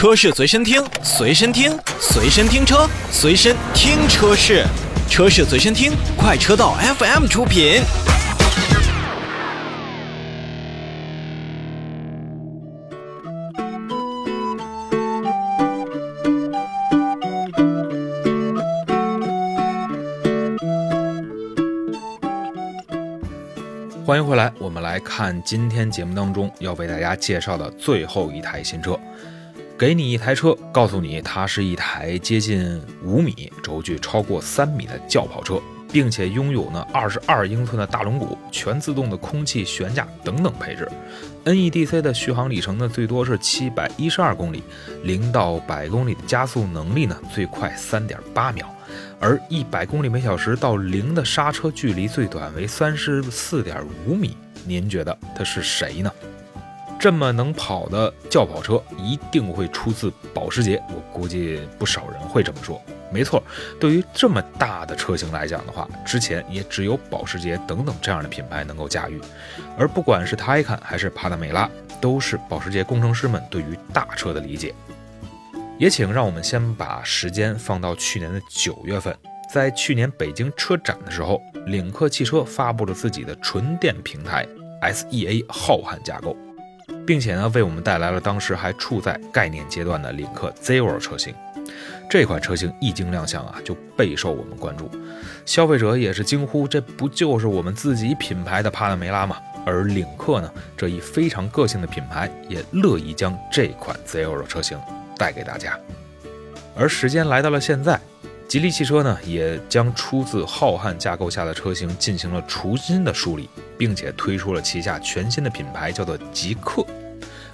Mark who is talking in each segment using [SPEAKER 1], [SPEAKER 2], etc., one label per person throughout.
[SPEAKER 1] 车市随身听，随身听，随身听车，随身听车市，车市随身听，快车道 FM 出品。
[SPEAKER 2] 欢迎回来，我们来看今天节目当中要为大家介绍的最后一台新车。给你一台车，告诉你它是一台接近五米、轴距超过三米的轿跑车，并且拥有呢二十二英寸的大轮毂、全自动的空气悬架等等配置。NEDC 的续航里程呢最多是七百一十二公里，零到百公里的加速能力呢最快三点八秒。而一百公里每小时到零的刹车距离最短为三十四点五米，您觉得它是谁呢？这么能跑的轿跑车一定会出自保时捷，我估计不少人会这么说。没错，对于这么大的车型来讲的话，之前也只有保时捷等等这样的品牌能够驾驭。而不管是泰坦还是帕拉梅拉，都是保时捷工程师们对于大车的理解。也请让我们先把时间放到去年的九月份，在去年北京车展的时候，领克汽车发布了自己的纯电平台 SEA 浩瀚架构，并且呢，为我们带来了当时还处在概念阶段的领克 Zero 车型。这款车型一经亮相啊，就备受我们关注，消费者也是惊呼：这不就是我们自己品牌的帕拉梅拉吗？而领克呢，这一非常个性的品牌，也乐意将这款 Zero 车型。带给大家，而时间来到了现在，吉利汽车呢也将出自浩瀚架构下的车型进行了重新的梳理，并且推出了旗下全新的品牌，叫做极客。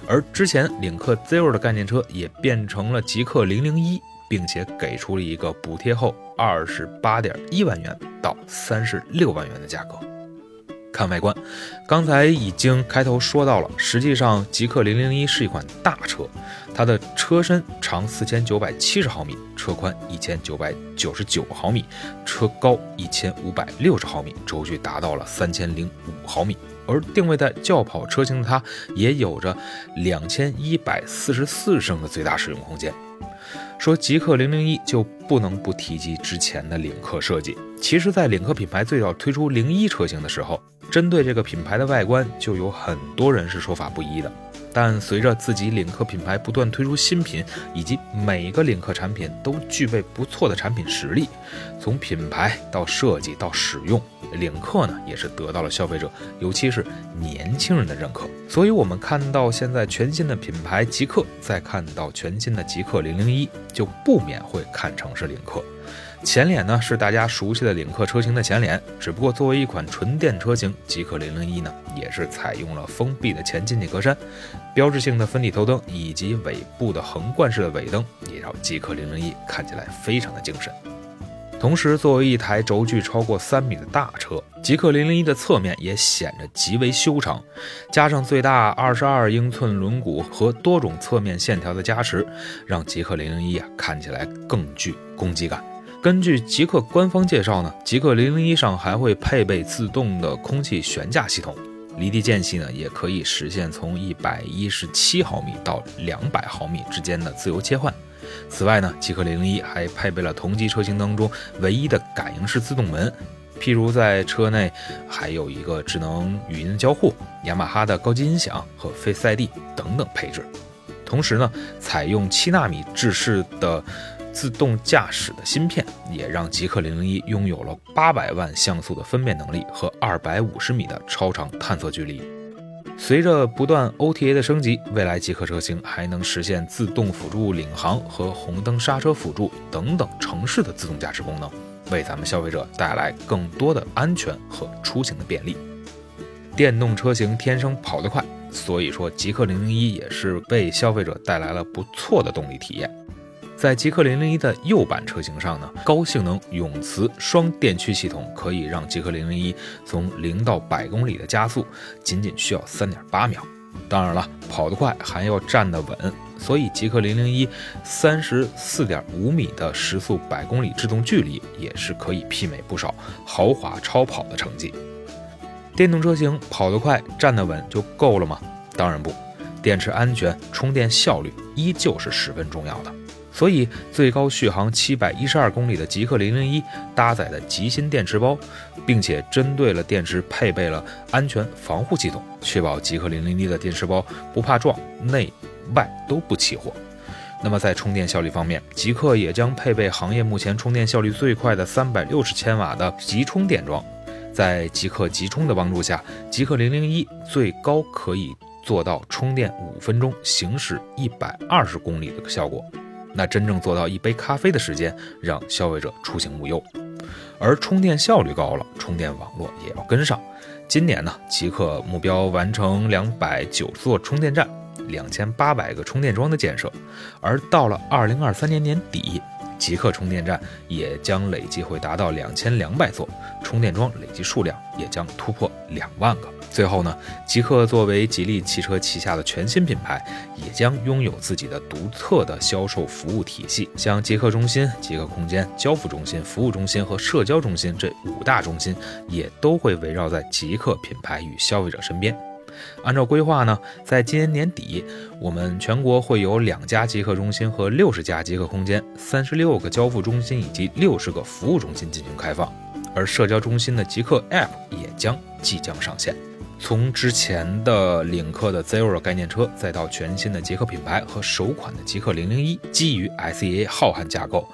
[SPEAKER 2] 而之前领克 Zero 的概念车也变成了极客零零一，并且给出了一个补贴后二十八点一万元到三十六万元的价格。看外观，刚才已经开头说到了，实际上极氪零零一是一款大车，它的车身长四千九百七十毫米，车宽一千九百九十九毫米，车高一千五百六十毫米，轴距达到了三千零五毫米。而定位在轿跑车型的它，也有着两千一百四十四升的最大使用空间。说极氪零零一就不能不提及之前的领克设计。其实，在领克品牌最早推出零一车型的时候，针对这个品牌的外观，就有很多人是说法不一的。但随着自己领克品牌不断推出新品，以及每个领克产品都具备不错的产品实力，从品牌到设计到使用，领克呢也是得到了消费者，尤其是年轻人的认可。所以，我们看到现在全新的品牌极客，再看到全新的极客零零一，就不免会看成是领克。前脸呢是大家熟悉的领克车型的前脸，只不过作为一款纯电车型，极氪零零一呢也是采用了封闭的前进气格栅，标志性的分体头灯以及尾部的横贯式的尾灯，也让极氪零零一看起来非常的精神。同时，作为一台轴距超过三米的大车，极氪零零一的侧面也显得极为修长，加上最大二十二英寸轮毂和多种侧面线条的加持，让极氪零零一啊看起来更具攻击感。根据极客官方介绍呢，极客零零一上还会配备自动的空气悬架系统，离地间隙呢也可以实现从一百一十七毫米到两百毫米之间的自由切换。此外呢，极客零零一还配备了同级车型当中唯一的感应式自动门，譬如在车内还有一个智能语音交互、雅马哈的高级音响和 Face ID 等等配置。同时呢，采用七纳米制式的。自动驾驶的芯片也让极氪零零一拥有了八百万像素的分辨能力和二百五十米的超长探测距离。随着不断 OTA 的升级，未来极氪车型还能实现自动辅助领航和红灯刹车辅助等等城市的自动驾驶功能，为咱们消费者带来更多的安全和出行的便利。电动车型天生跑得快，所以说极氪零零一也是为消费者带来了不错的动力体验。在极氪零零一的右版车型上呢，高性能永磁双电驱系统可以让极氪零零一从零到百公里的加速仅仅需要三点八秒。当然了，跑得快还要站得稳，所以极氪零零一三十四点五米的时速百公里制动距离也是可以媲美不少豪华超跑的成绩。电动车型跑得快、站得稳就够了吗？当然不。电池安全、充电效率依旧是十分重要的。所以，最高续航七百一十二公里的极氪零零一搭载的极芯电池包，并且针对了电池配备了安全防护系统，确保极氪零零一的电池包不怕撞，内外都不起火。那么在充电效率方面，极氪也将配备行业目前充电效率最快的三百六十千瓦的极充电桩。在极氪极充的帮助下，极氪零零一最高可以做到充电五分钟，行驶一百二十公里的效果。那真正做到一杯咖啡的时间，让消费者出行无忧。而充电效率高了，充电网络也要跟上。今年呢，极客目标完成两百九十座充电站、两千八百个充电桩的建设，而到了二零二三年年底。极客充电站也将累计会达到两千两百座，充电桩累计数量也将突破两万个。最后呢，极客作为吉利汽车旗下的全新品牌，也将拥有自己的独特的销售服务体系，像极客中心、极客空间、交付中心、服务中心和社交中心这五大中心，也都会围绕在极客品牌与消费者身边。按照规划呢，在今年年底，我们全国会有两家极客中心和六十家极客空间、三十六个交付中心以及六十个服务中心进行开放，而社交中心的极客 App 也将即将上线。从之前的领克的 Zero 概念车，再到全新的极客品牌和首款的极客零零一，基于 SEA 浩瀚架构，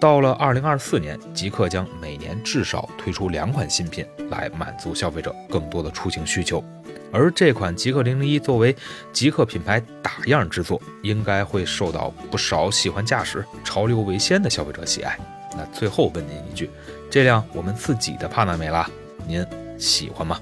[SPEAKER 2] 到了二零二四年，极客将每年至少推出两款新品，来满足消费者更多的出行需求。而这款极氪零零一作为极氪品牌打样之作，应该会受到不少喜欢驾驶、潮流为先的消费者喜爱。那最后问您一句，这辆我们自己的帕纳梅拉，您喜欢吗？